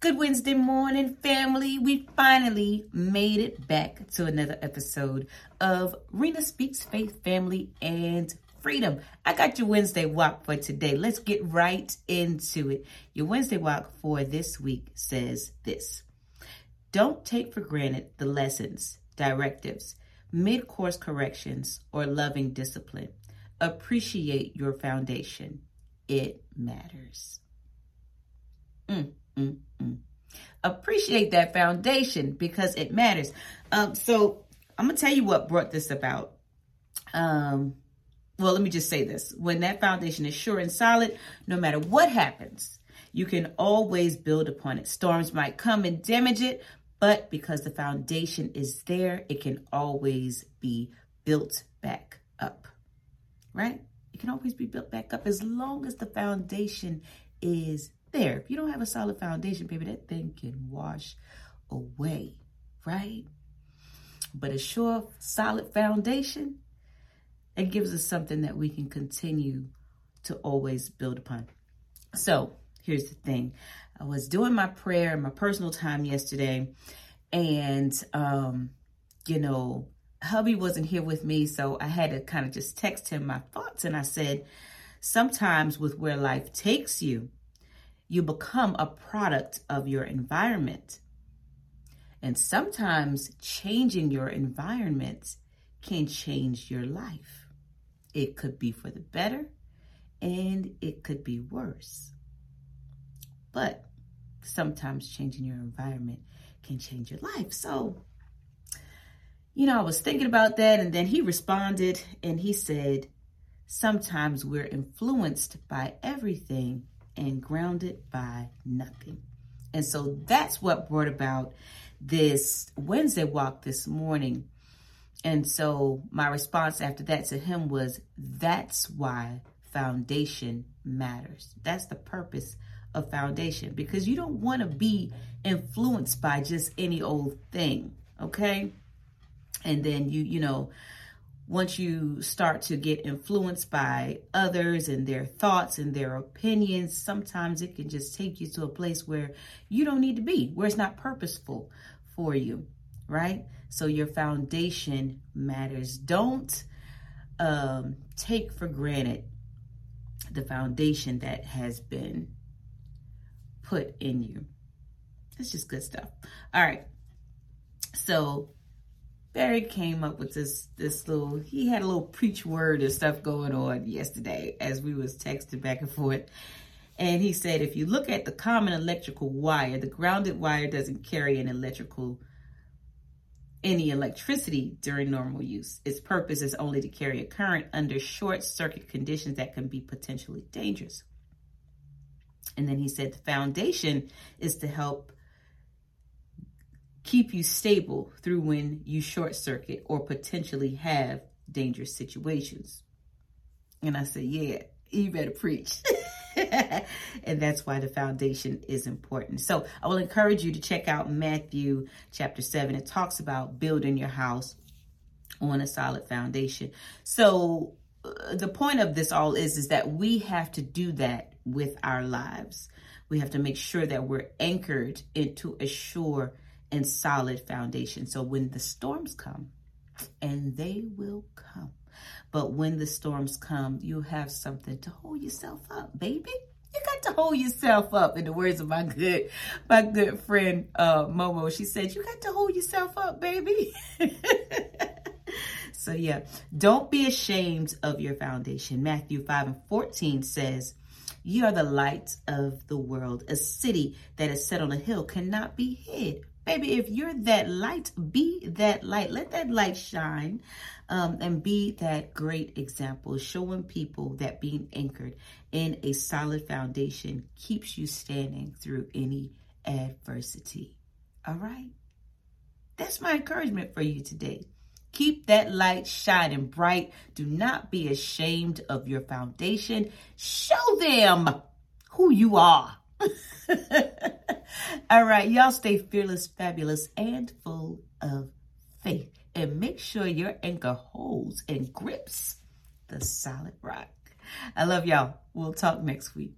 Good Wednesday morning, family. We finally made it back to another episode of Rena Speaks Faith, Family, and Freedom. I got your Wednesday walk for today. Let's get right into it. Your Wednesday walk for this week says this Don't take for granted the lessons, directives, mid course corrections, or loving discipline. Appreciate your foundation. It matters. Mm, mm. Appreciate that foundation because it matters. Um, so I'm gonna tell you what brought this about. Um, well, let me just say this: when that foundation is sure and solid, no matter what happens, you can always build upon it. Storms might come and damage it, but because the foundation is there, it can always be built back up. Right? It can always be built back up as long as the foundation is there. If you don't have a solid foundation, baby, that thing can wash away, right? But a sure, solid foundation, it gives us something that we can continue to always build upon. So here's the thing. I was doing my prayer, and my personal time yesterday, and um, you know, hubby wasn't here with me, so I had to kind of just text him my thoughts, and I said, sometimes with where life takes you, you become a product of your environment. And sometimes changing your environment can change your life. It could be for the better and it could be worse. But sometimes changing your environment can change your life. So, you know, I was thinking about that and then he responded and he said, Sometimes we're influenced by everything and grounded by nothing. And so that's what brought about this Wednesday walk this morning. And so my response after that to him was that's why foundation matters. That's the purpose of foundation because you don't want to be influenced by just any old thing, okay? And then you, you know, once you start to get influenced by others and their thoughts and their opinions, sometimes it can just take you to a place where you don't need to be, where it's not purposeful for you, right? So your foundation matters. Don't um, take for granted the foundation that has been put in you. It's just good stuff. All right. So Barry came up with this this little he had a little preach word and stuff going on yesterday as we was texting back and forth. And he said if you look at the common electrical wire, the grounded wire doesn't carry an electrical any electricity during normal use. Its purpose is only to carry a current under short circuit conditions that can be potentially dangerous. And then he said the foundation is to help keep you stable through when you short circuit or potentially have dangerous situations. And I said, yeah, you better preach. and that's why the foundation is important. So I will encourage you to check out Matthew chapter 7. It talks about building your house on a solid foundation. So uh, the point of this all is is that we have to do that with our lives. We have to make sure that we're anchored into a sure and solid foundation. So when the storms come, and they will come, but when the storms come, you have something to hold yourself up, baby. You got to hold yourself up. In the words of my good, my good friend uh, Momo, she said, "You got to hold yourself up, baby." so yeah, don't be ashamed of your foundation. Matthew five and fourteen says. You are the light of the world. A city that is set on a hill cannot be hid. Baby, if you're that light, be that light. Let that light shine um, and be that great example, showing people that being anchored in a solid foundation keeps you standing through any adversity. All right? That's my encouragement for you today. Keep that light shining bright. Do not be ashamed of your foundation. Show them who you are. All right, y'all stay fearless, fabulous, and full of faith. And make sure your anchor holds and grips the solid rock. I love y'all. We'll talk next week.